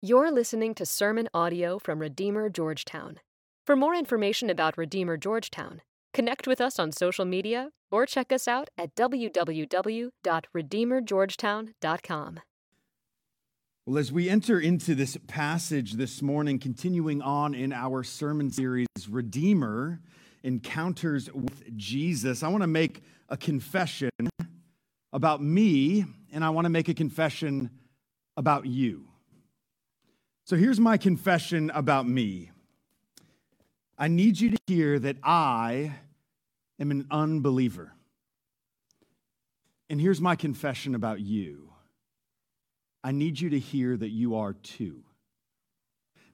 You're listening to sermon audio from Redeemer Georgetown. For more information about Redeemer Georgetown, connect with us on social media or check us out at www.redeemergeorgetown.com. Well, as we enter into this passage this morning, continuing on in our sermon series, Redeemer Encounters with Jesus, I want to make a confession about me, and I want to make a confession about you. So here's my confession about me. I need you to hear that I am an unbeliever. And here's my confession about you. I need you to hear that you are too.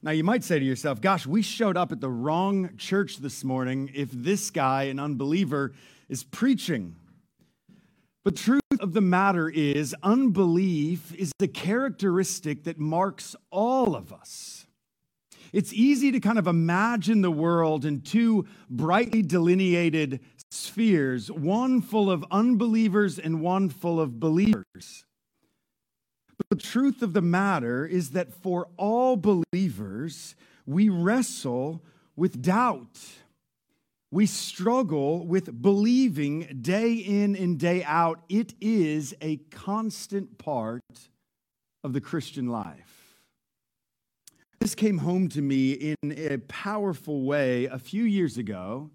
Now, you might say to yourself, gosh, we showed up at the wrong church this morning if this guy, an unbeliever, is preaching. But truth of the matter is, unbelief is the characteristic that marks all of us. It's easy to kind of imagine the world in two brightly delineated spheres, one full of unbelievers and one full of believers. But the truth of the matter is that for all believers, we wrestle with doubt we struggle with believing day in and day out. It is a constant part of the Christian life. This came home to me in a powerful way a few years ago.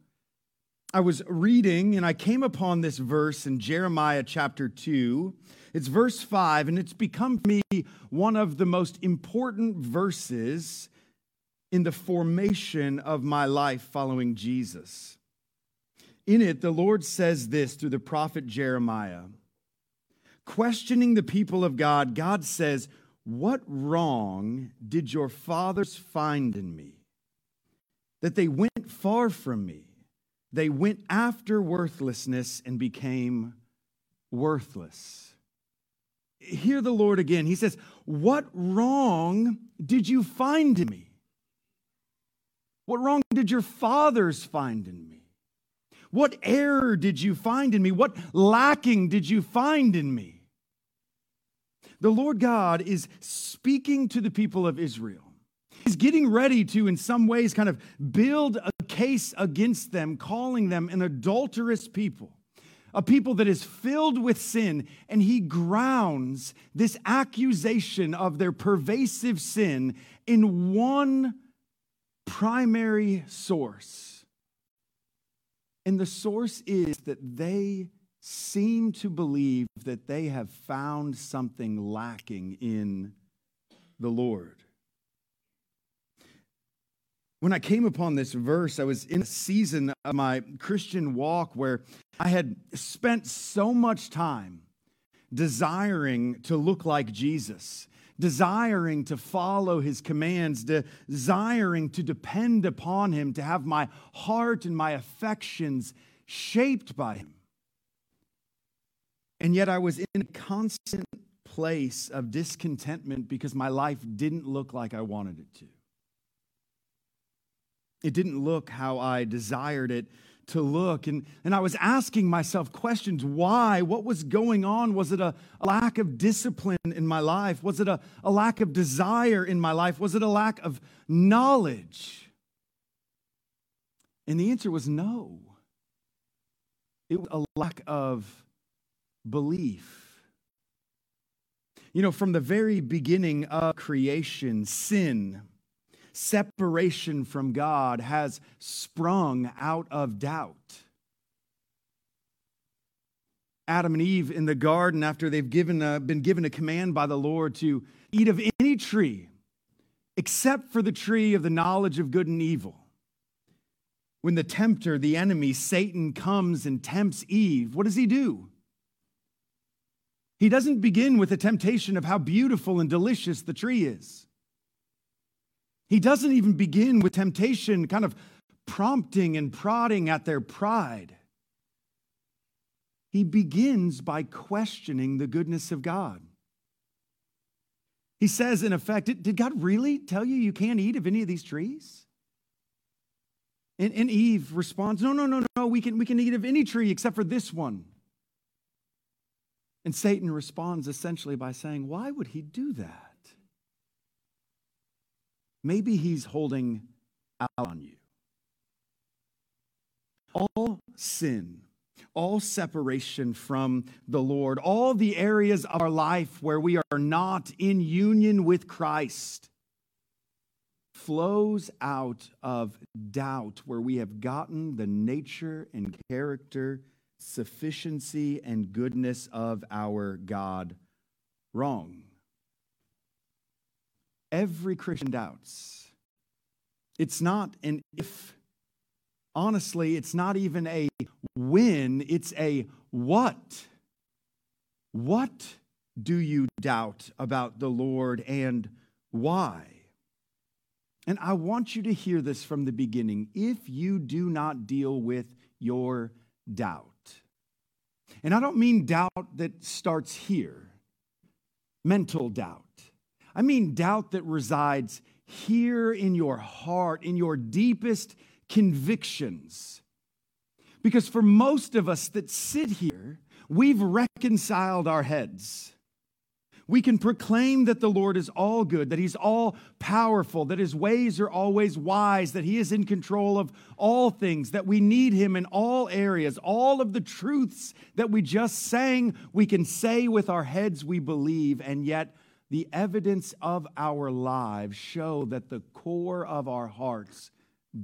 I was reading and I came upon this verse in Jeremiah chapter 2. It's verse 5, and it's become for me one of the most important verses in the formation of my life following Jesus. In it, the Lord says this through the prophet Jeremiah. Questioning the people of God, God says, What wrong did your fathers find in me? That they went far from me. They went after worthlessness and became worthless. Hear the Lord again. He says, What wrong did you find in me? What wrong did your fathers find in me? What error did you find in me? What lacking did you find in me? The Lord God is speaking to the people of Israel. He's getting ready to, in some ways, kind of build a case against them, calling them an adulterous people, a people that is filled with sin. And he grounds this accusation of their pervasive sin in one primary source. And the source is that they seem to believe that they have found something lacking in the Lord. When I came upon this verse, I was in a season of my Christian walk where I had spent so much time desiring to look like Jesus desiring to follow his commands, desiring to depend upon him, to have my heart and my affections shaped by him. And yet I was in a constant place of discontentment because my life didn't look like I wanted it to. It didn't look how I desired it to look. And, and I was asking myself questions why? What was going on? Was it a, a lack of discipline in my life? Was it a, a lack of desire in my life? Was it a lack of knowledge? And the answer was no. It was a lack of belief. You know, from the very beginning of creation, sin separation from God has sprung out of doubt. Adam and Eve in the garden, after they've given a, been given a command by the Lord to eat of any tree except for the tree of the knowledge of good and evil. When the tempter, the enemy, Satan, comes and tempts Eve, what does he do? He doesn't begin with a temptation of how beautiful and delicious the tree is. He doesn't even begin with temptation, kind of prompting and prodding at their pride. He begins by questioning the goodness of God. He says, in effect, Did God really tell you you can't eat of any of these trees? And, and Eve responds, No, no, no, no, we can, we can eat of any tree except for this one. And Satan responds essentially by saying, Why would he do that? Maybe he's holding out on you. All sin, all separation from the Lord, all the areas of our life where we are not in union with Christ flows out of doubt, where we have gotten the nature and character, sufficiency and goodness of our God wrong. Every Christian doubts. It's not an if. Honestly, it's not even a when, it's a what. What do you doubt about the Lord and why? And I want you to hear this from the beginning. If you do not deal with your doubt, and I don't mean doubt that starts here, mental doubt. I mean doubt that resides here in your heart, in your deepest convictions. Because for most of us that sit here, we've reconciled our heads. We can proclaim that the Lord is all good, that He's all powerful, that His ways are always wise, that He is in control of all things, that we need Him in all areas. All of the truths that we just sang, we can say with our heads we believe, and yet the evidence of our lives show that the core of our hearts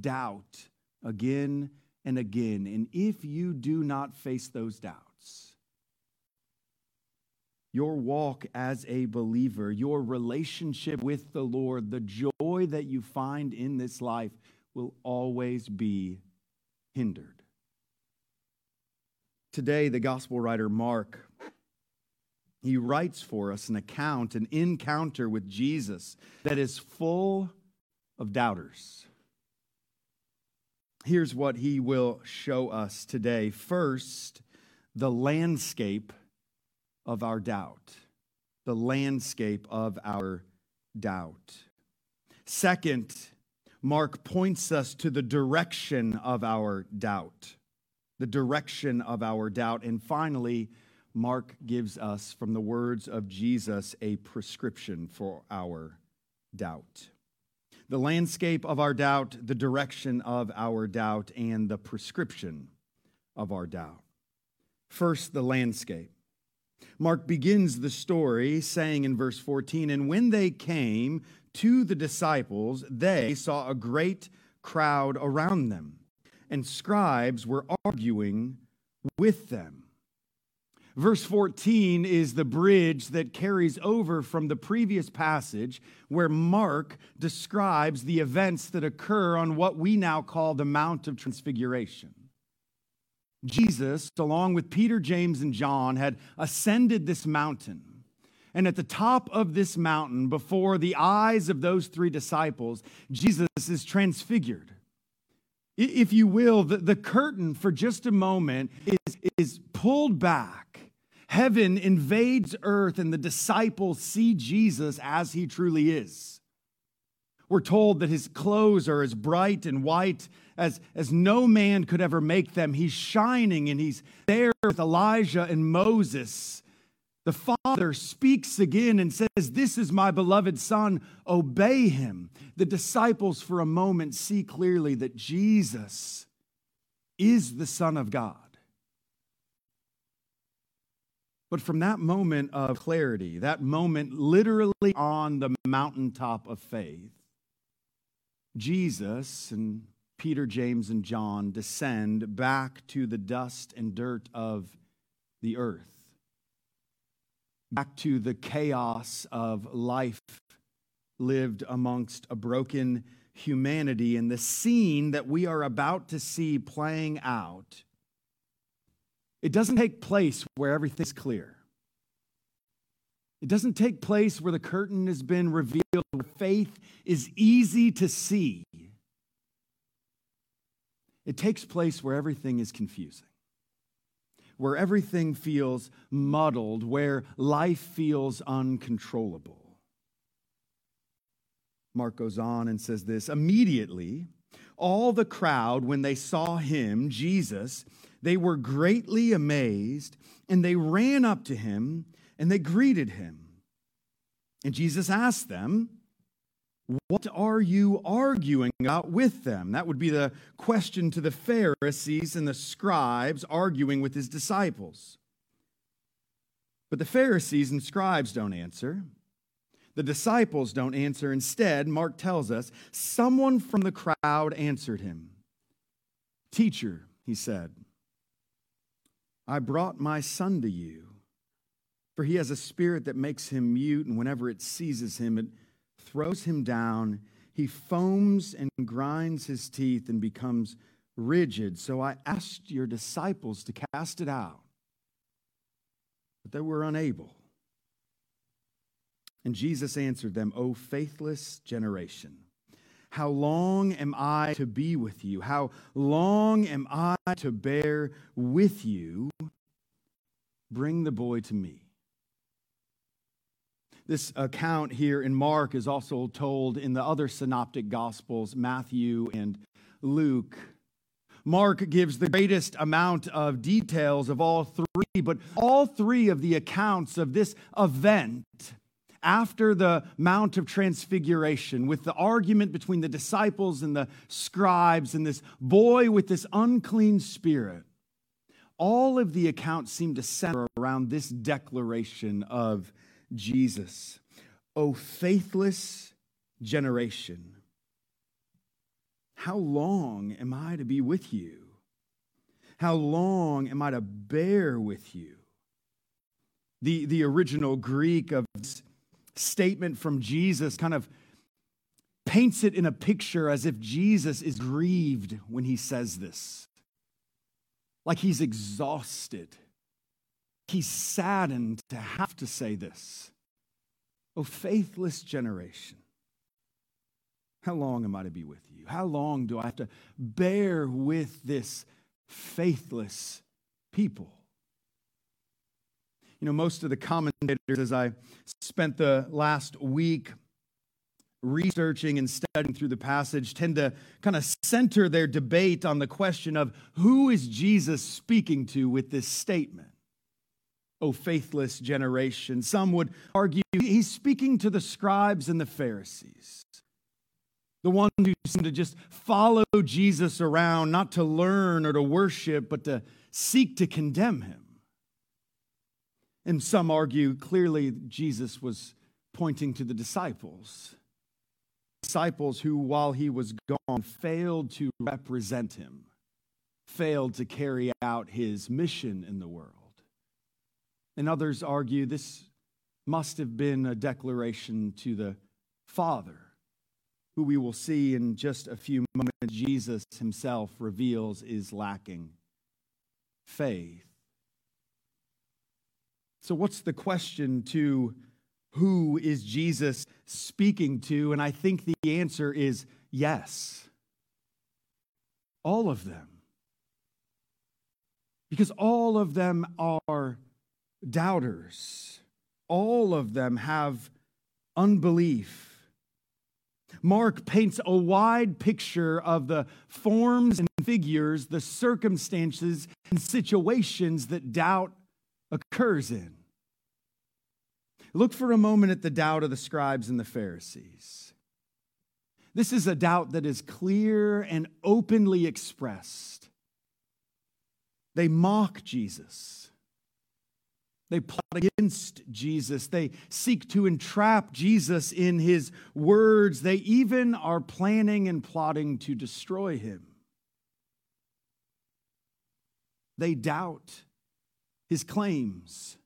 doubt again and again. And if you do not face those doubts, your walk as a believer, your relationship with the Lord, the joy that you find in this life will always be hindered. Today, the gospel writer Mark he writes for us an account, an encounter with Jesus that is full of doubters. Here's what he will show us today. First, the landscape of our doubt, the landscape of our doubt. Second, Mark points us to the direction of our doubt, the direction of our doubt. And finally, Mark gives us, from the words of Jesus, a prescription for our doubt. The landscape of our doubt, the direction of our doubt, and the prescription of our doubt. First, the landscape. Mark begins the story saying in verse 14, And when they came to the disciples, they saw a great crowd around them, and scribes were arguing with them. Verse 14 is the bridge that carries over from the previous passage where Mark describes the events that occur on what we now call the Mount of Transfiguration. Jesus, along with Peter, James, and John, had ascended this mountain. And at the top of this mountain, before the eyes of those three disciples, Jesus is transfigured. If you will, the, the curtain for just a moment is, is pulled back. Heaven invades earth, and the disciples see Jesus as he truly is. We're told that his clothes are as bright and white as, as no man could ever make them. He's shining and he's there with Elijah and Moses. The Father speaks again and says, This is my beloved Son, obey him. The disciples, for a moment, see clearly that Jesus is the Son of God. But from that moment of clarity, that moment literally on the mountaintop of faith, Jesus and Peter, James, and John descend back to the dust and dirt of the earth, back to the chaos of life lived amongst a broken humanity. And the scene that we are about to see playing out, it doesn't take place where everything's clear. It doesn't take place where the curtain has been revealed, where faith is easy to see. It takes place where everything is confusing, where everything feels muddled, where life feels uncontrollable. Mark goes on and says this immediately, all the crowd, when they saw him, Jesus, they were greatly amazed and they ran up to him and they greeted him. And Jesus asked them, What are you arguing about with them? That would be the question to the Pharisees and the scribes arguing with his disciples. But the Pharisees and scribes don't answer. The disciples don't answer. Instead, Mark tells us someone from the crowd answered him. Teacher, he said, I brought my son to you, for he has a spirit that makes him mute, and whenever it seizes him, it throws him down. He foams and grinds his teeth and becomes rigid. So I asked your disciples to cast it out, but they were unable. And Jesus answered them, O faithless generation. How long am I to be with you? How long am I to bear with you? Bring the boy to me. This account here in Mark is also told in the other synoptic gospels, Matthew and Luke. Mark gives the greatest amount of details of all three, but all three of the accounts of this event after the Mount of Transfiguration, with the argument between the disciples and the scribes and this boy with this unclean spirit, all of the accounts seem to center around this declaration of Jesus. O faithless generation, how long am I to be with you? How long am I to bear with you? The, the original Greek of this statement from Jesus kind of paints it in a picture as if Jesus is grieved when he says this. Like he's exhausted He's saddened to have to say this. Oh, faithless generation, how long am I to be with you? How long do I have to bear with this faithless people? You know, most of the commentators, as I spent the last week researching and studying through the passage, tend to kind of center their debate on the question of who is Jesus speaking to with this statement? O faithless generation. Some would argue he's speaking to the scribes and the Pharisees, the ones who seem to just follow Jesus around, not to learn or to worship, but to seek to condemn him. And some argue clearly Jesus was pointing to the disciples. Disciples who, while he was gone, failed to represent him, failed to carry out his mission in the world. And others argue this must have been a declaration to the Father, who we will see in just a few moments, Jesus himself reveals is lacking faith. So, what's the question to who is Jesus speaking to? And I think the answer is yes. All of them. Because all of them are doubters. All of them have unbelief. Mark paints a wide picture of the forms and figures, the circumstances and situations that doubt occurs in. Look for a moment at the doubt of the scribes and the Pharisees. This is a doubt that is clear and openly expressed. They mock Jesus. They plot against Jesus. They seek to entrap Jesus in his words. They even are planning and plotting to destroy him. They doubt his claims.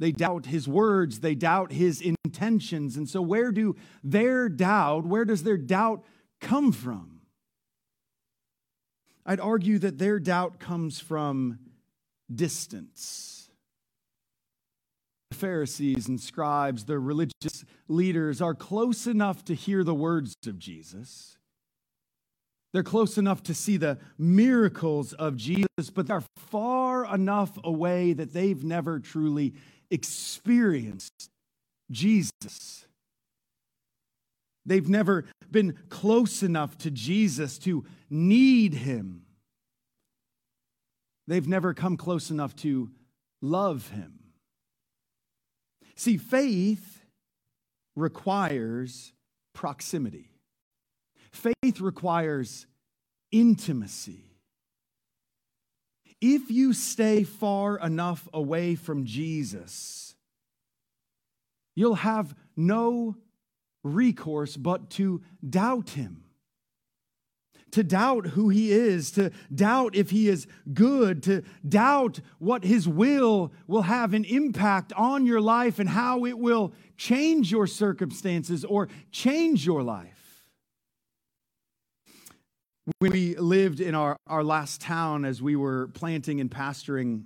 They doubt his words. They doubt his intentions. And so, where do their doubt, where does their doubt come from? I'd argue that their doubt comes from distance. The Pharisees and scribes, the religious leaders, are close enough to hear the words of Jesus. They're close enough to see the miracles of Jesus, but they're far enough away that they've never truly experienced Jesus. They've never been close enough to Jesus to need him. They've never come close enough to love him. See, faith requires proximity. Faith requires intimacy. If you stay far enough away from Jesus, you'll have no recourse but to doubt him. To doubt who he is, to doubt if he is good, to doubt what his will will have an impact on your life and how it will change your circumstances or change your life. When we lived in our, our last town as we were planting and pastoring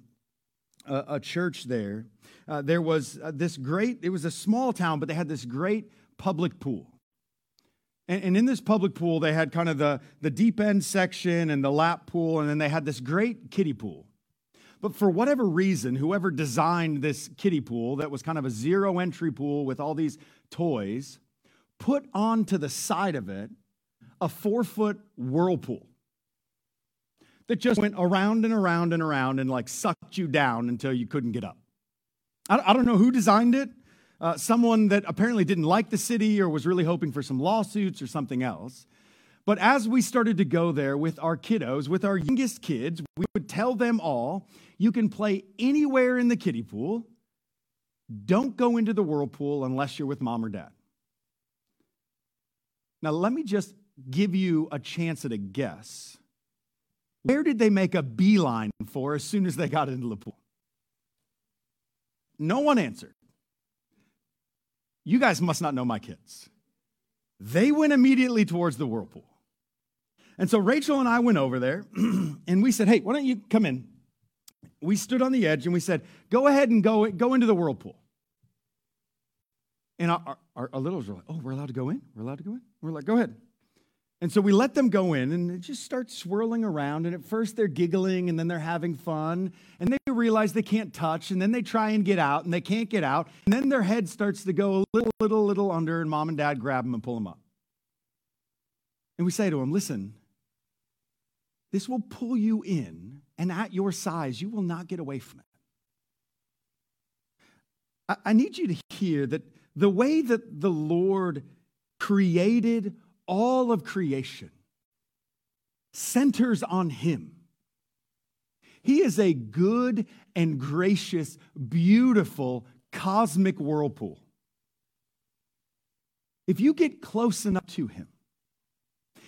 a, a church there, uh, there was uh, this great, it was a small town, but they had this great public pool. And, and in this public pool, they had kind of the, the deep end section and the lap pool, and then they had this great kiddie pool. But for whatever reason, whoever designed this kiddie pool that was kind of a zero entry pool with all these toys, put onto the side of it a four foot whirlpool that just went around and around and around and like sucked you down until you couldn't get up. I don't know who designed it. Uh, someone that apparently didn't like the city or was really hoping for some lawsuits or something else. But as we started to go there with our kiddos, with our youngest kids, we would tell them all you can play anywhere in the kiddie pool. Don't go into the whirlpool unless you're with mom or dad. Now, let me just give you a chance at a guess. Where did they make a beeline for as soon as they got into the pool? No one answered. You guys must not know my kids. They went immediately towards the whirlpool. And so Rachel and I went over there and we said, Hey, why don't you come in? We stood on the edge and we said, Go ahead and go, go into the whirlpool. And our, our, our littles were like, Oh, we're allowed to go in? We're allowed to go in? We're like, Go ahead. And so we let them go in and it just starts swirling around. And at first they're giggling and then they're having fun. And they realize they can't touch. And then they try and get out and they can't get out. And then their head starts to go a little, little, little under. And mom and dad grab them and pull them up. And we say to them, listen, this will pull you in. And at your size, you will not get away from it. I, I need you to hear that the way that the Lord created all of creation centers on Him. He is a good and gracious, beautiful cosmic whirlpool. If you get close enough to Him,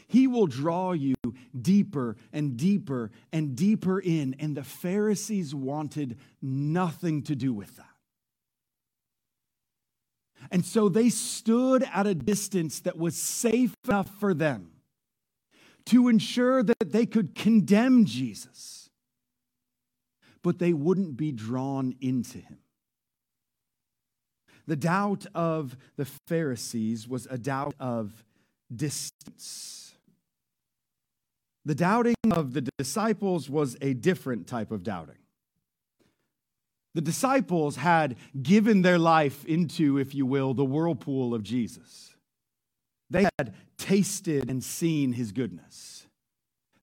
he will draw you deeper and deeper and deeper in. And the Pharisees wanted nothing to do with that. And so they stood at a distance that was safe enough for them to ensure that they could condemn Jesus, but they wouldn't be drawn into him. The doubt of the Pharisees was a doubt of distance. The doubting of the disciples was a different type of doubting. The disciples had given their life into, if you will, the whirlpool of Jesus. They had tasted and seen his goodness.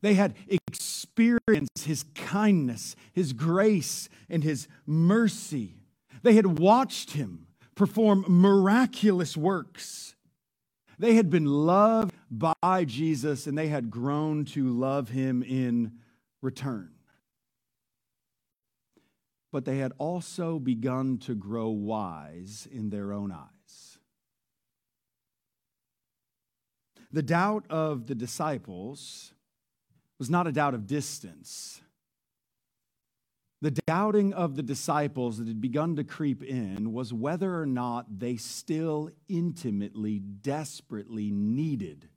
They had experienced his kindness, his grace, and his mercy. They had watched him perform miraculous works. They had been loved by Jesus and they had grown to love him in return but they had also begun to grow wise in their own eyes. The doubt of the disciples was not a doubt of distance. The doubting of the disciples that had begun to creep in was whether or not they still intimately, desperately needed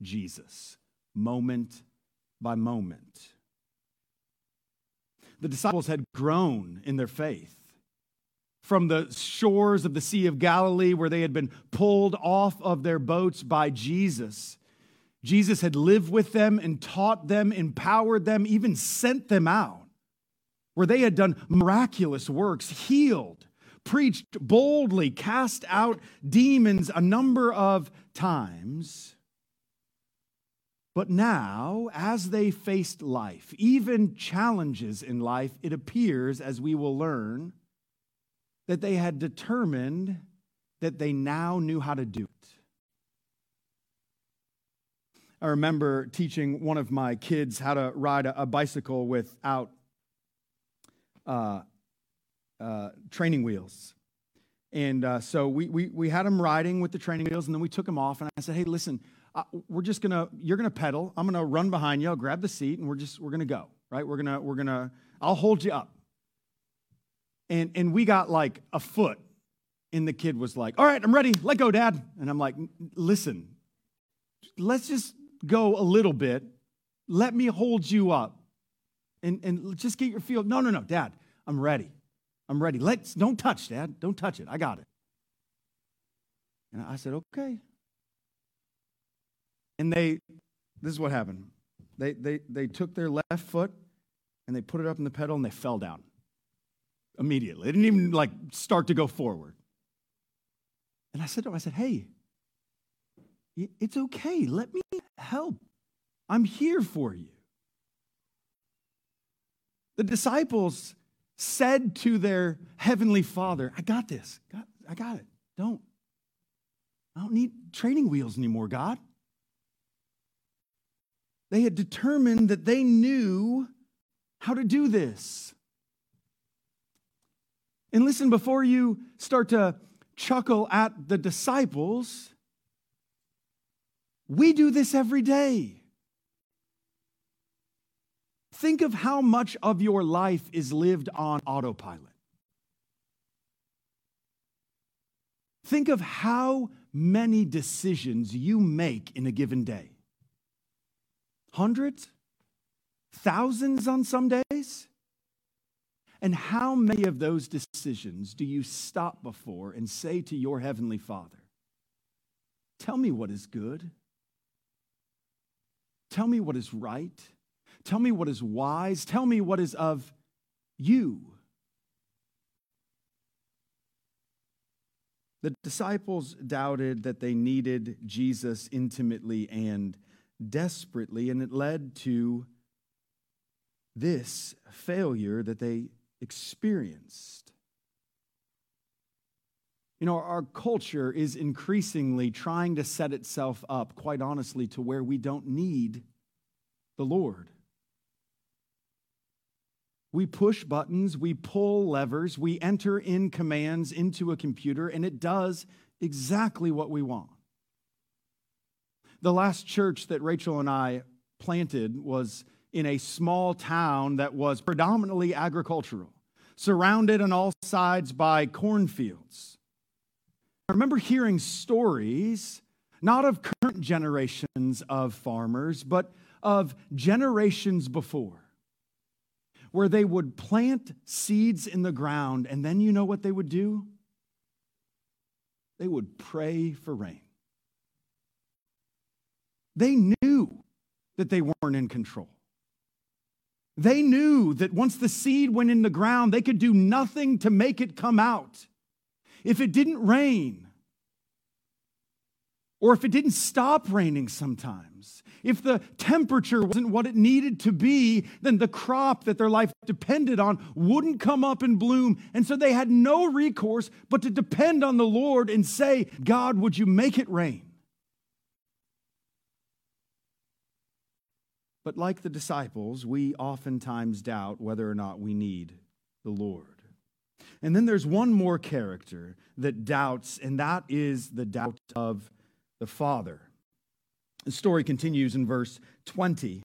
Jesus moment by moment the disciples had grown in their faith. From the shores of the Sea of Galilee, where they had been pulled off of their boats by Jesus, Jesus had lived with them and taught them, empowered them, even sent them out, where they had done miraculous works, healed, preached boldly, cast out demons a number of times. But now, as they faced life, even challenges in life, it appears, as we will learn, that they had determined that they now knew how to do it. I remember teaching one of my kids how to ride a, bicycle without uh, uh, training wheels. And uh, so we, we, we had him riding with the training wheels, and then we took him off. And I said, hey, listen, we're just gonna, you're gonna pedal. I'm gonna run behind you. I'll grab the seat, and we're just, we're gonna go, right? We're gonna, we're gonna, I'll hold you up. And, and we got like a foot, and the kid was like, all right, I'm ready. Let go, dad. And I'm like, listen, let's just go a little bit. Let me hold you up and, and just get your feel. No, no, no, dad, I'm ready. I'm ready. Let's don't touch, Dad. Don't touch it. I got it. And I said, okay. And they, this is what happened. They they they took their left foot and they put it up in the pedal and they fell down immediately. They didn't even like start to go forward. And I said to him, I said, hey, it's okay. Let me help. I'm here for you. The disciples said to their heavenly father, I got this. I got it. Don't. I don't need training wheels anymore, God. They had determined that they knew how to do this. And listen, before you start to chuckle at the disciples, we do this every day. Think of how much of your life is lived on autopilot. Think of how many decisions you make in a given day. Hundreds? Thousands on some days? And how many of those decisions do you stop before and say to your Heavenly Father, Tell me what is good? Tell me what is right? Tell me what is wise. Tell me what is of you. The disciples doubted that they needed Jesus intimately and desperately, and it led to this failure that they experienced. You know, our culture is increasingly trying to set itself up, quite honestly, to where we don't need the Lord. We push buttons, we pull levers, we enter in commands into a computer, and it does exactly what we want. The last church that Rachel and I planted was in a small town that was predominantly agricultural, surrounded on all sides by cornfields. I remember hearing stories, not of current generations of farmers, but of generations before where they would plant seeds in the ground, and then you know what they would do? They would pray for rain. They knew that they weren't in control. They knew that once the seed went in the ground, they could do nothing to make it come out. If it didn't rain, or if it didn't stop raining sometimes, if the temperature wasn't what it needed to be, then the crop that their life depended on wouldn't come up and bloom. And so they had no recourse but to depend on the Lord and say, God, would you make it rain? But like the disciples, we oftentimes doubt whether or not we need the Lord. And then there's one more character that doubts, and that is the doubt of the Father. The story continues in verse 20.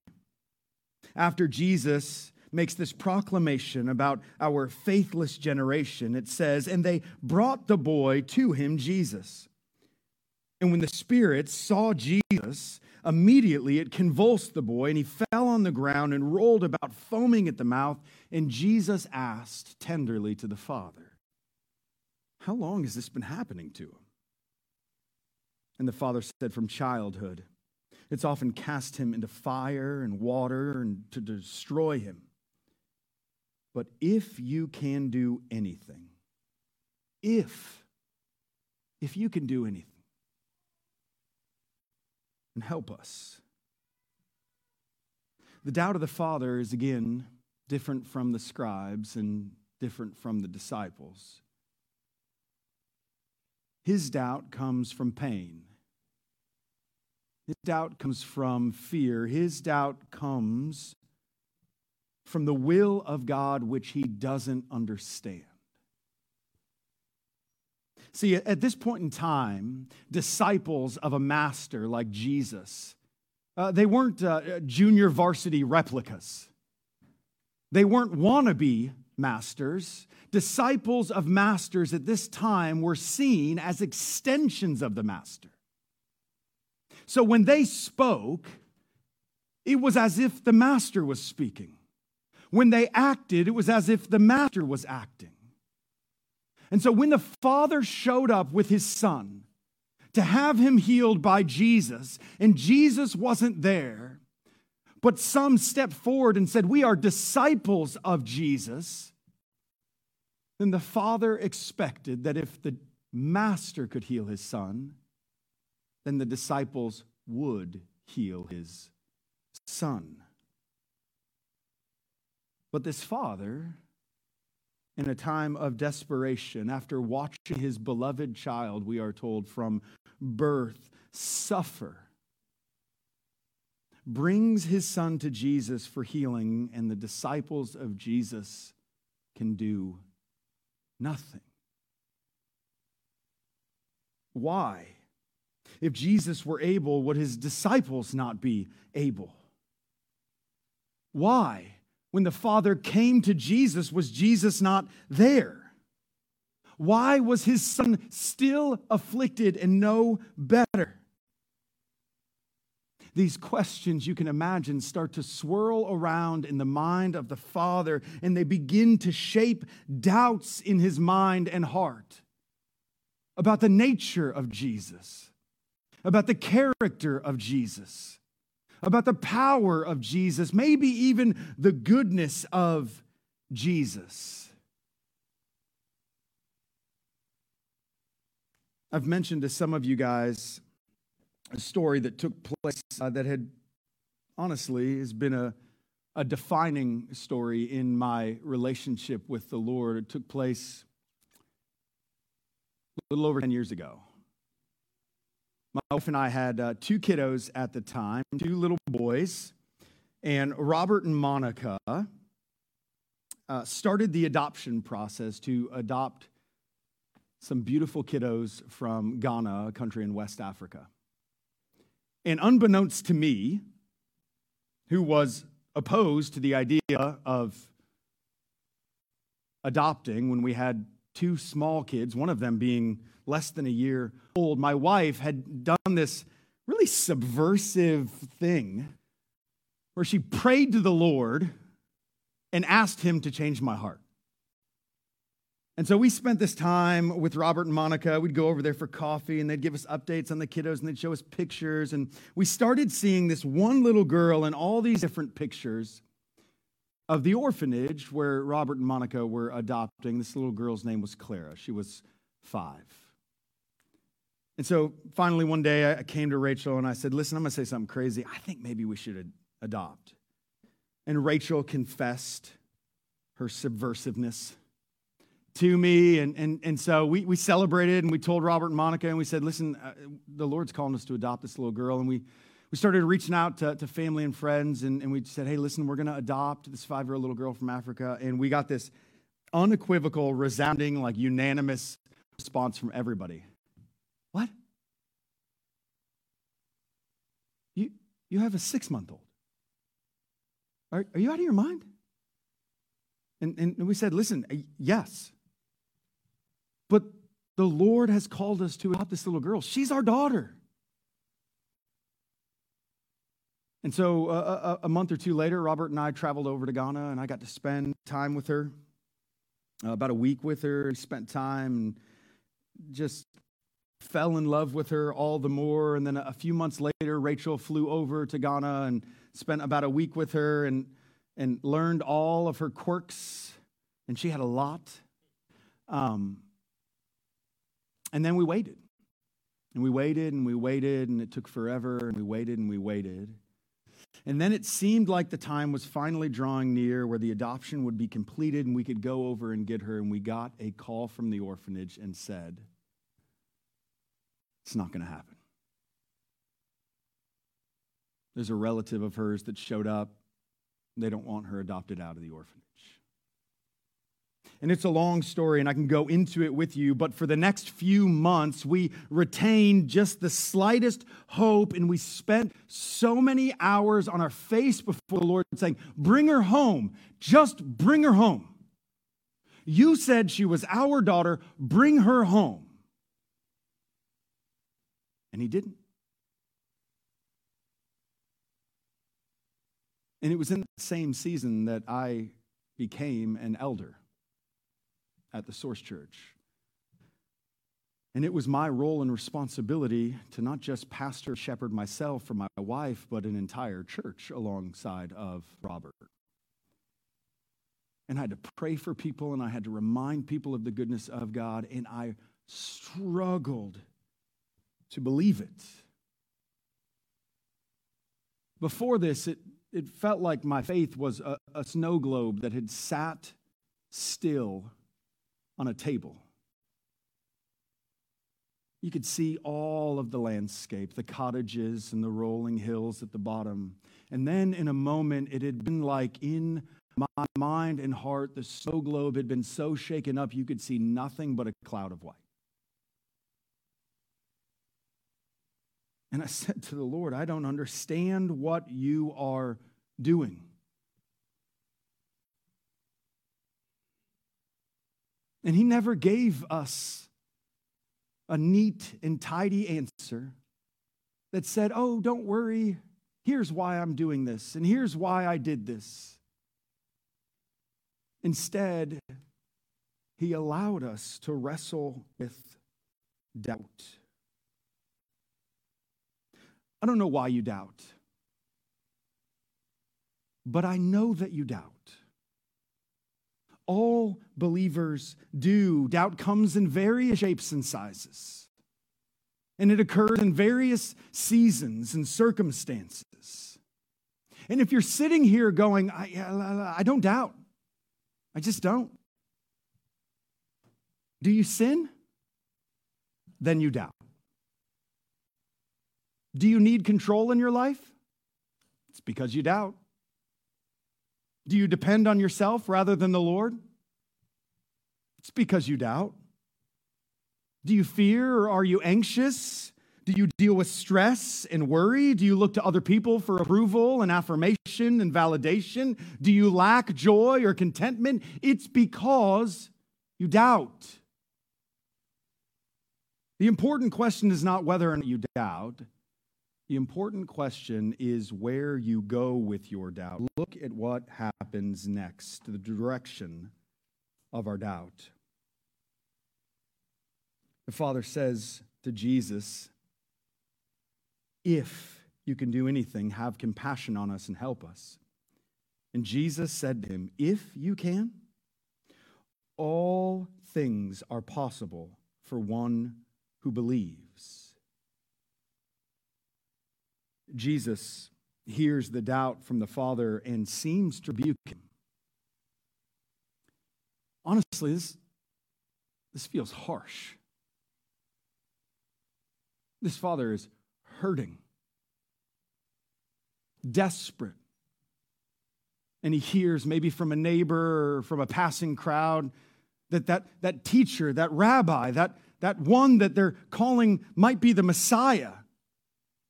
After Jesus makes this proclamation about our faithless generation, it says, And they brought the boy to him, Jesus. And when the spirits saw Jesus, immediately it convulsed the boy, and he fell on the ground and rolled about, foaming at the mouth. And Jesus asked tenderly to the father, How long has this been happening to him? And the father said, From childhood. It's often cast him into fire and water and to destroy him. But if you can do anything, if, if you can do anything, and help us. The doubt of the Father is again different from the scribes and different from the disciples. His doubt comes from pain His doubt comes from fear. His doubt comes from the will of God, which he doesn't understand. See, at this point in time, disciples of a master like Jesus, uh, they weren't uh, junior varsity replicas. They weren't wannabe masters. Disciples of masters at this time were seen as extensions of the master. So when they spoke, it was as if the master was speaking. When they acted, it was as if the master was acting. And so when the father showed up with his son to have him healed by Jesus, and Jesus wasn't there, but some stepped forward and said, We are disciples of Jesus, then the father expected that if the master could heal his son, then the disciples would heal his son. But this father, in a time of desperation, after watching his beloved child, we are told, from birth suffer, brings his son to Jesus for healing, and the disciples of Jesus can do nothing. Why? If Jesus were able, would his disciples not be able? Why? When the Father came to Jesus, was Jesus not there? Why was his son still afflicted and no better? These questions, you can imagine, start to swirl around in the mind of the Father, and they begin to shape doubts in his mind and heart about the nature of Jesus, about the character of Jesus about the power of Jesus, maybe even the goodness of Jesus. I've mentioned to some of you guys a story that took place uh, that had honestly has been a, a defining story in my relationship with the Lord. It took place a little over 10 years ago. My wife and I had uh, two kiddos at the time, two little boys, and Robert and Monica uh, started the adoption process to adopt some beautiful kiddos from Ghana, a country in West Africa. And unbeknownst to me, who was opposed to the idea of adopting when we had two small kids, one of them being less than a year old, my wife had done this really subversive thing where she prayed to the Lord and asked Him to change my heart. And so we spent this time with Robert and Monica. We'd go over there for coffee and they'd give us updates on the kiddos and they'd show us pictures. And we started seeing this one little girl in all these different pictures of the orphanage where Robert and Monica were adopting. This little girl's name was Clara. She was five. And so finally, one day, I came to Rachel and I said, Listen, I'm going to say something crazy. I think maybe we should adopt. And Rachel confessed her subversiveness to me. And, and, and so we, we celebrated and we told Robert and Monica and we said, Listen, uh, the Lord's calling us to adopt this little girl. And we, we started reaching out to, to family and friends and, and we said, Hey, listen, we're going to adopt this five year old little girl from Africa. And we got this unequivocal, resounding, like unanimous response from everybody. What? You, you have a six month old. Are, are you out of your mind? And, and we said, Listen, yes. But the Lord has called us to adopt this little girl. She's our daughter. And so uh, a, uh, uh, a, month or two later, Robert and I traveled over to Ghana, and I got to spend time with her, uh, about a week with her. We spent time and just fell in love with her all the more. And then a few months later, Rachel flew over to Ghana and spent about a week with her and, and learned all of her quirks. And she had a lot. Um, and then we waited. And we waited and we waited, and it took forever, and we waited and we waited. And then it seemed like the time was finally drawing near where the adoption would be completed and we could go over and get her. And we got a call from the orphanage and said, it's not going to happen. There's a relative of hers that showed up. They don't want her adopted out of the orphanage. And it's a long story, and I can go into it with you, but for the next few months, we retained just the slightest hope, and we spent so many hours on our face before the Lord saying, Bring her home. Just bring her home. You said she was our daughter. Bring her home. And he didn't. And it was in that same season that I became an elder at the Source Church. And it was my role and responsibility to not just pastor, shepherd myself or my wife, but an entire church alongside of Robert. And I had to pray for people and I had to remind people of the goodness of God, and I struggled to believe it. Before this, it, it felt like my faith was a, a snow globe that had sat still on a table. You could see all of the landscape, the cottages and the rolling hills at the bottom. And then in a moment, it had been like in my mind and heart, the snow globe had been so shaken up you could see nothing but a cloud of white. And I said to the Lord, I don't understand what you are doing. And he never gave us a neat and tidy answer that said, Oh, don't worry. Here's why I'm doing this, and here's why I did this. Instead, he allowed us to wrestle with doubt. I don't know why you doubt, but I know that you doubt all believers do. Doubt comes in various shapes and sizes, and it occurs in various seasons and circumstances. And if you're sitting here going, I, I don't doubt, I just don't. Do you sin? Then you doubt. Do you need control in your life? It's because you doubt. Do you depend on yourself rather than the Lord? It's because you doubt. Do you fear or are you anxious? Do you deal with stress and worry? Do you look to other people for approval and affirmation and validation? Do you lack joy or contentment? It's because you doubt. The important question is not whether or not you doubt. The important question is where you go with your doubt. Look at what happens next, the direction of our doubt. The Father says to Jesus, If you can do anything, have compassion on us and help us. And Jesus said to him, If you can, all things are possible for one who believes. Jesus hears the doubt from the Father and seems to rebuke him. Honestly, this, this feels harsh. This father is hurting, desperate. And he hears, maybe from a neighbor or from a passing crowd, that that, that teacher, that rabbi, that, that one that they're calling might be the Messiah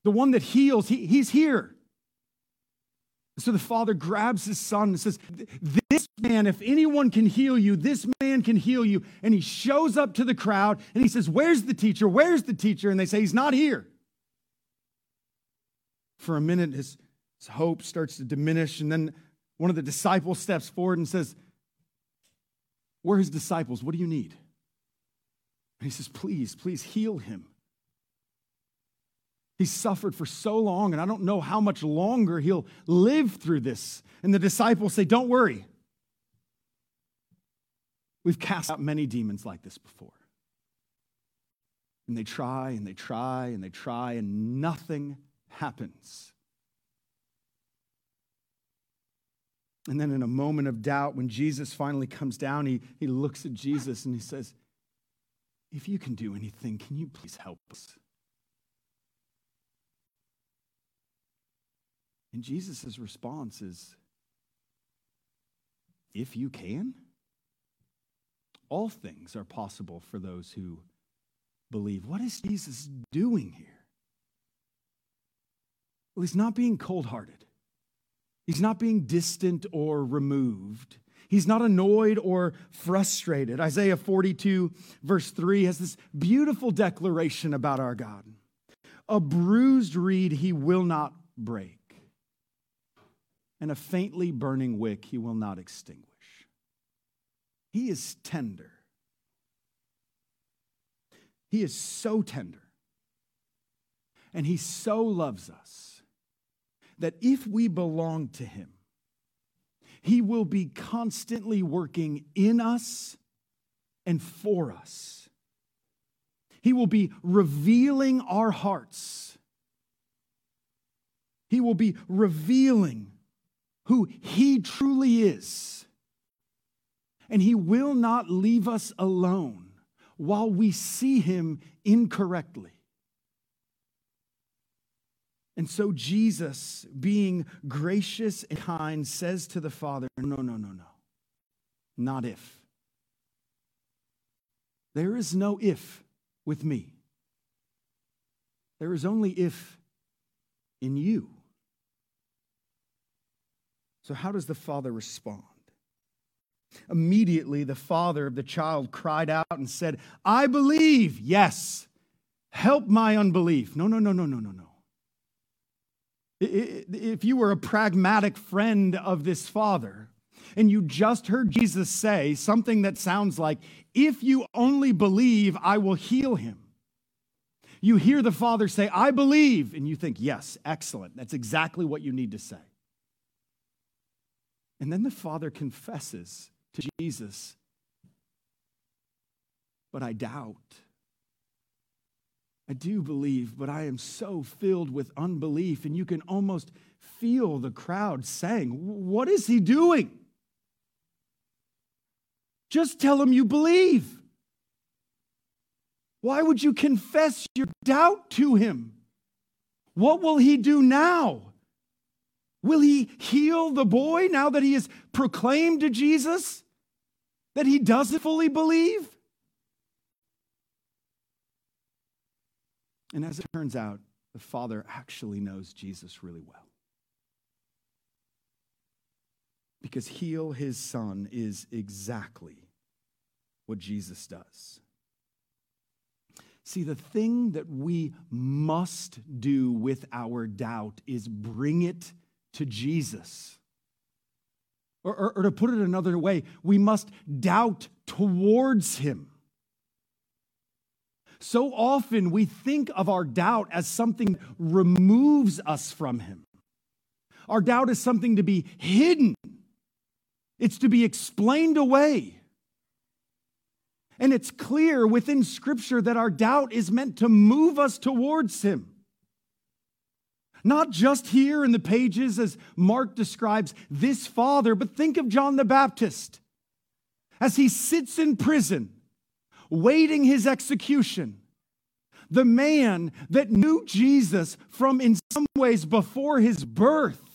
the one that heals, he, he's here. So the father grabs his son and says, This man, if anyone can heal you, this man can heal you. And he shows up to the crowd and he says, Where's the teacher? Where's the teacher? And they say, He's not here. For a minute, his, his hope starts to diminish. And then one of the disciples steps forward and says, We're his disciples. What do you need? And he says, Please, please heal him. He's suffered for so long, and I don't know how much longer he'll live through this. And the disciples say, Don't worry. We've cast out many demons like this before. And they try and they try and they try, and nothing happens. And then, in a moment of doubt, when Jesus finally comes down, he, he looks at Jesus and he says, If you can do anything, can you please help us? And Jesus' response is if you can, all things are possible for those who believe. What is Jesus doing here? Well, he's not being cold hearted. He's not being distant or removed. He's not annoyed or frustrated. Isaiah 42, verse 3, has this beautiful declaration about our God A bruised reed he will not break, and a faintly burning wick he will not extinguish. He is tender. He is so tender. And he so loves us that if we belong to him, he will be constantly working in us and for us. He will be revealing our hearts. He will be revealing who He truly is. And He will not leave us alone while we see Him incorrectly. And so Jesus, being gracious and kind, says to the Father, No, no, no, no. Not if. There is no if with me. There is only if in you. So, how does the Father respond? Immediately, the father of the child cried out and said, I believe, yes, help my unbelief. No, no, no, no, no, no, no. If you were a pragmatic friend of this father and you just heard Jesus say something that sounds like, If you only believe, I will heal him. You hear the father say, I believe, and you think, Yes, excellent. That's exactly what you need to say. And then the father confesses to Jesus, But I doubt. I do believe, but I am so filled with unbelief. And you can almost feel the crowd saying, What is he doing? Just tell him you believe. Why would you confess your doubt to him? What will he do now? Will he heal the boy now that he has proclaimed to Jesus that he doesn't fully believe? And as it turns out, the father actually knows Jesus really well. Because heal his son is exactly what Jesus does. See, the thing that we must do with our doubt is bring it to Jesus. Or, or, or, to put it another way, we must doubt towards him. So often we think of our doubt as something that removes us from Him. Our doubt is something to be hidden, it's to be explained away. And it's clear within Scripture that our doubt is meant to move us towards Him. Not just here in the pages as Mark describes this father, but think of John the Baptist as he sits in prison waiting his execution. The man that knew Jesus from, in some ways, before his birth,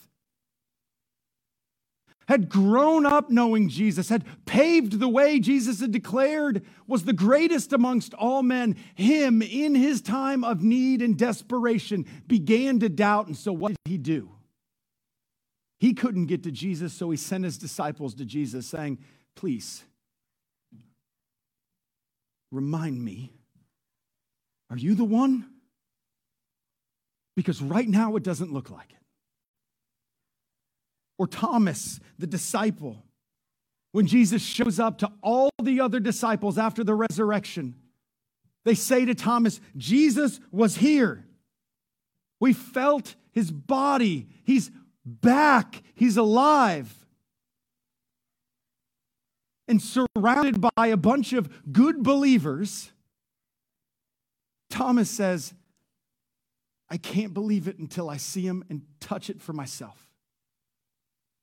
had grown up knowing Jesus, had paved the way Jesus had declared was the greatest amongst all men, him in his time of need and desperation began to doubt. And so, what did he do? He couldn't get to Jesus, so he sent his disciples to Jesus, saying, Please, Remind me, are you the one? Because right now it doesn't look like it. Or Thomas, the disciple, when Jesus shows up to all the other disciples after the resurrection, they say to Thomas, Jesus was here. We felt his body. He's back. He's alive and surrounded by a bunch of good believers, Thomas says, I can't believe it until I see him and touch it for myself.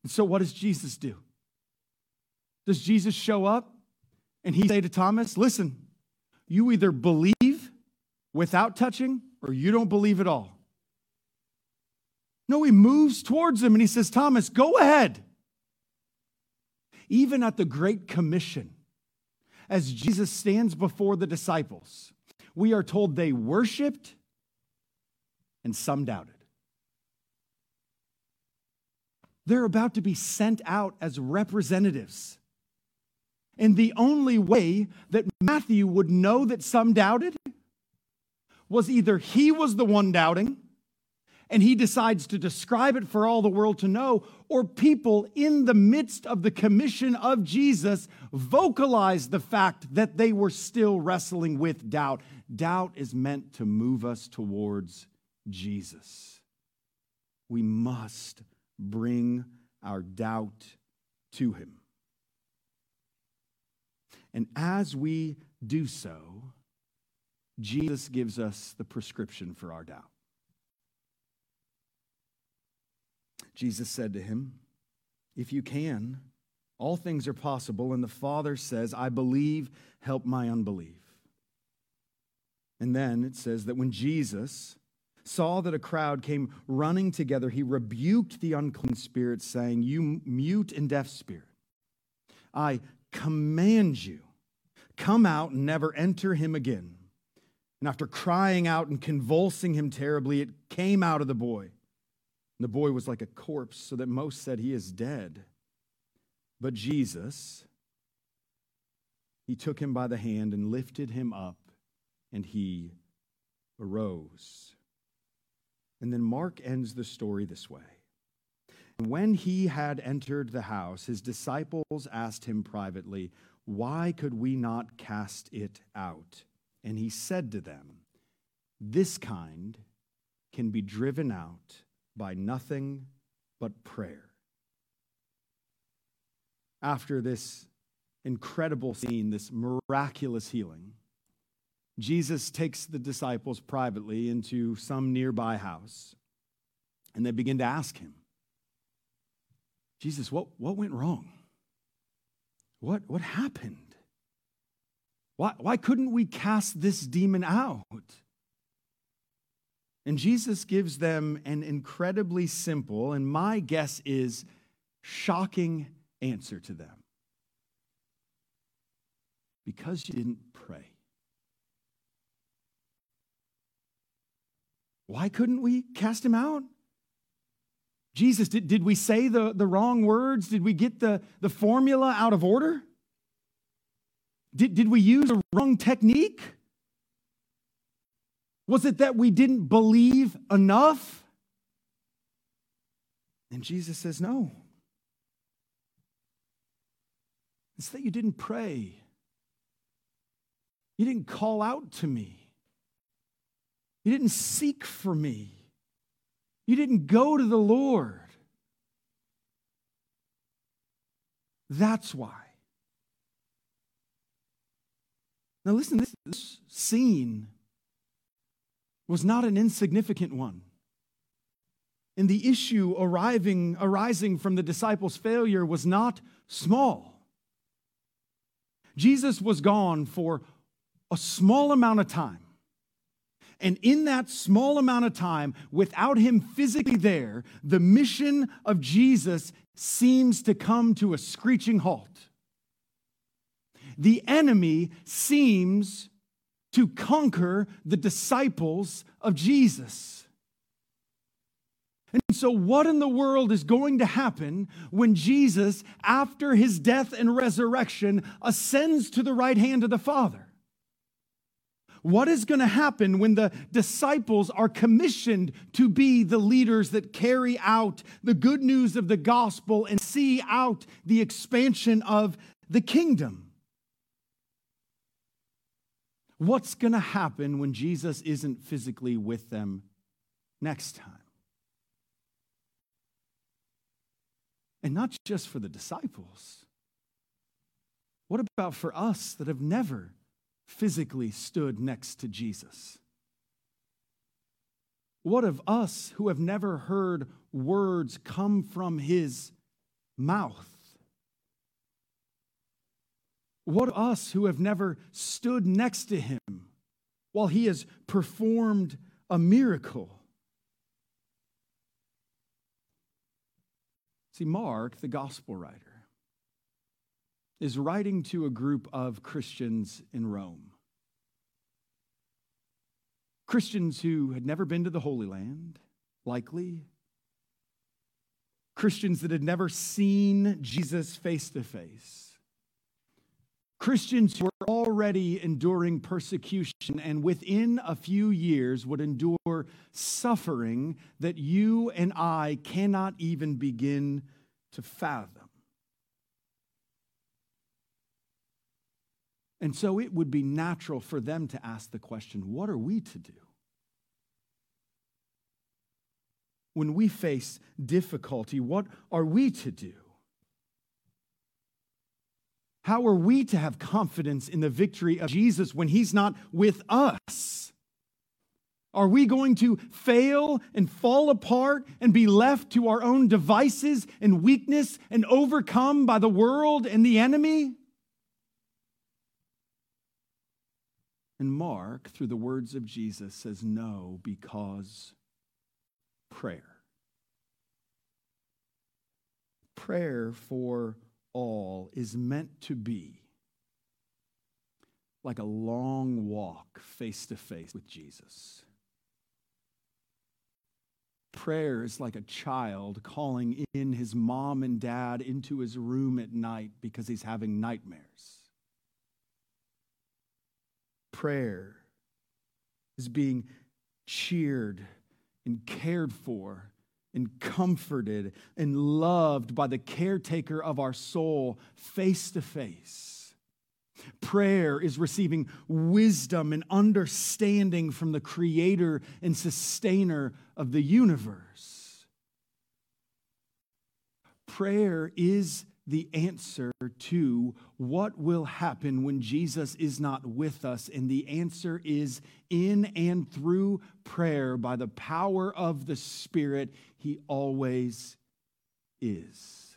And so, what does Jesus do? Does Jesus show up and he say to Thomas, Listen, you either believe without touching or you don't believe at all? No, he moves towards him and he says, Thomas, go ahead. Even at the Great Commission, as Jesus stands before the disciples, we are told they worshiped and some doubted. They're about to be sent out as representatives. And the only way that Matthew would know that some doubted was either he was the one doubting and he decides to describe it for all the world to know, or people in the midst of the commission of Jesus vocalize the fact that they were still wrestling with doubt. Doubt is meant to move us towards Jesus. We must bring our doubt to him. And as we do so, Jesus gives us the prescription for our doubt. Jesus said to him, If you can, all things are possible. And the Father says, I believe, help my unbelief. And then it says that when Jesus saw that a crowd came running together, he rebuked the unclean spirit, saying, You mute and deaf spirit, I command you, come out and never enter him again. And after crying out and convulsing him terribly, it came out of the boy. The boy was like a corpse, so that most said he is dead. But Jesus, he took him by the hand and lifted him up, and he arose. And then Mark ends the story this way. When he had entered the house, his disciples asked him privately, Why could we not cast it out? And he said to them, This kind can be driven out by nothing but prayer. After this incredible scene, this miraculous healing, Jesus takes the disciples privately into some nearby house, and they begin to ask him, Jesus, what, what went wrong? What, what happened? Why, why couldn't we cast this demon out? And Jesus gives them an incredibly simple, and my guess is shocking answer to them. Because you didn't pray. Why couldn't we cast him out? Jesus, did, did we say the, the wrong words? Did we get the, the formula out of order? Did, did we use a wrong technique? Was it that we didn't believe enough? And Jesus says, No. It's that you didn't pray. You didn't call out to me. You didn't seek for me. You didn't go to the Lord. That's why. Now, listen, this, this scene was not an insignificant one. And the issue arriving, arising from the disciples' failure was not small. Jesus was gone for a small amount of time. And in that small amount of time, without him physically there, the mission of Jesus seems to come to a screeching halt. The enemy seems to conquer the disciples of Jesus. And so, what in the world is going to happen when Jesus, after his death and resurrection, ascends to the right hand of the Father? What is going to happen when the disciples are commissioned to be the leaders that carry out the good news of the gospel and see out the expansion of the kingdom? What's going to happen when Jesus isn't physically with them next time? And not just for the disciples. What about for us that have never physically stood next to Jesus? What of us who have never heard words come from his mouth? What of us who have never stood next to him while he has performed a miracle? See, Mark, the gospel writer, is writing to a group of Christians in Rome. Christians who had never been to the Holy Land, likely. Christians that had never seen Jesus face to face. Christians who were already enduring persecution and within a few years would endure suffering that you and I cannot even begin to fathom. And so it would be natural for them to ask the question what are we to do? When we face difficulty, what are we to do? How are we to have confidence in the victory of Jesus when he's not with us? Are we going to fail and fall apart and be left to our own devices and weakness and overcome by the world and the enemy? And Mark, through the words of Jesus, says no because prayer. Prayer for all is meant to be like a long walk face to face with Jesus. Prayer is like a child calling in his mom and dad into his room at night because he's having nightmares. Prayer is being cheered and cared for and comforted and loved by the caretaker of our soul face to face. Prayer is receiving wisdom and understanding from the creator and sustainer of the universe. Prayer is the answer to what will happen when Jesus is not with us. And the answer is in and through prayer by the power of the Spirit, He always is.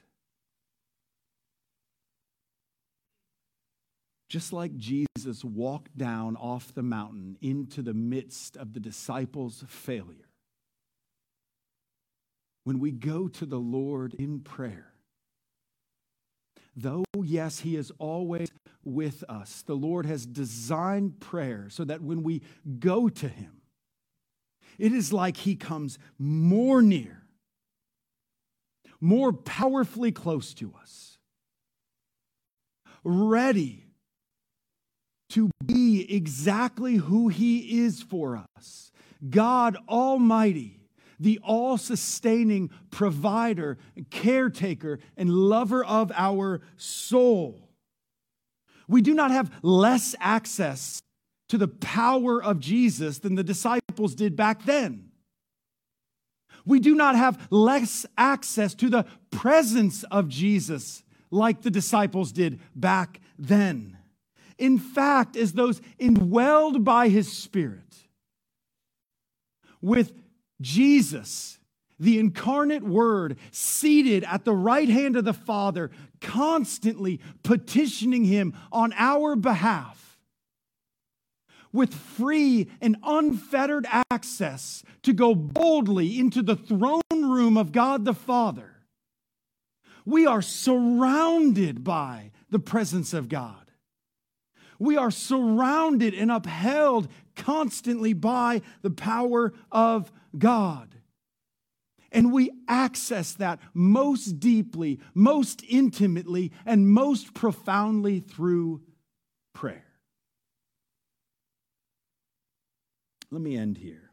Just like Jesus walked down off the mountain into the midst of the disciples' failure, when we go to the Lord in prayer, Though, yes, He is always with us, the Lord has designed prayer so that when we go to Him, it is like He comes more near, more powerfully close to us, ready to be exactly who He is for us. God Almighty the all sustaining provider, caretaker, and lover of our soul. We do not have less access to the power of Jesus than the disciples did back then. We do not have less access to the presence of Jesus like the disciples did back then. In fact, as those indwelled by his Spirit, with Jesus, the incarnate Word, seated at the right hand of the Father, constantly petitioning Him on our behalf, with free and unfettered access to go boldly into the throne room of God the Father. We are surrounded by the presence of God. We are surrounded and upheld constantly by the power of God. And we access that most deeply, most intimately, and most profoundly through prayer. Let me end here.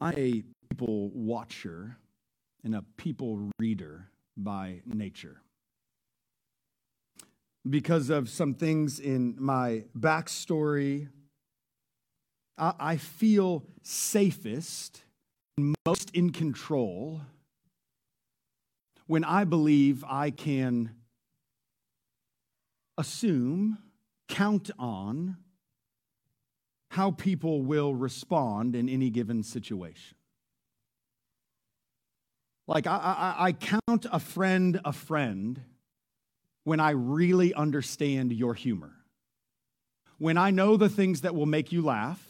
I'm a people watcher and a people reader by nature. Because of some things in my backstory I feel safest, most in control when I believe I can assume, count on how people will respond in any given situation. Like, I, I, I, count a friend a friend when I really understand your humor. When I know the things that will make you laugh,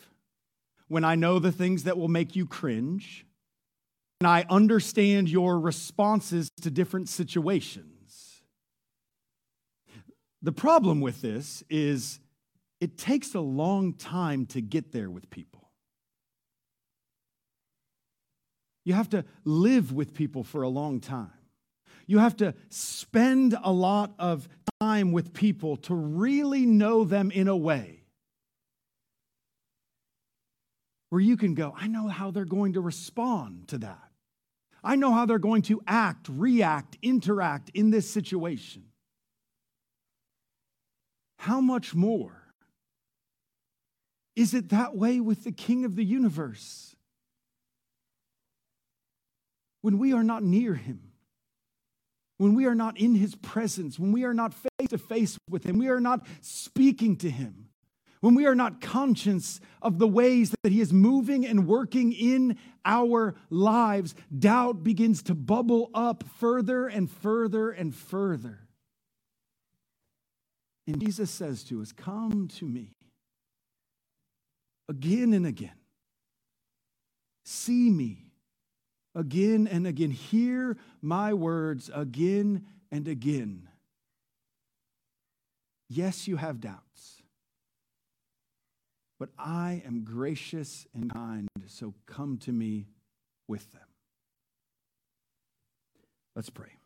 when I know the things that will make you cringe, and I understand your responses to different situations. The problem with this is it takes a long time to get there with people. You have to live with people for a long time. You have to spend a lot of time with people to really know them in a way where you can go, I know how they're going to respond to that. I know how they're going to act, react, interact in this situation. How much more is it that way with the King of the universe? When we are not near him, when we are not in his presence, when we are not face to face with him, we are not speaking to him, when we are not conscious of the ways that he is moving and working in our lives, doubt begins to bubble up further and further and further. And Jesus says to us, Come to me again and again. See me again and again. Hear my words again and again. Yes, you have doubts, but I am gracious and kind, so come to me with them. Let's pray.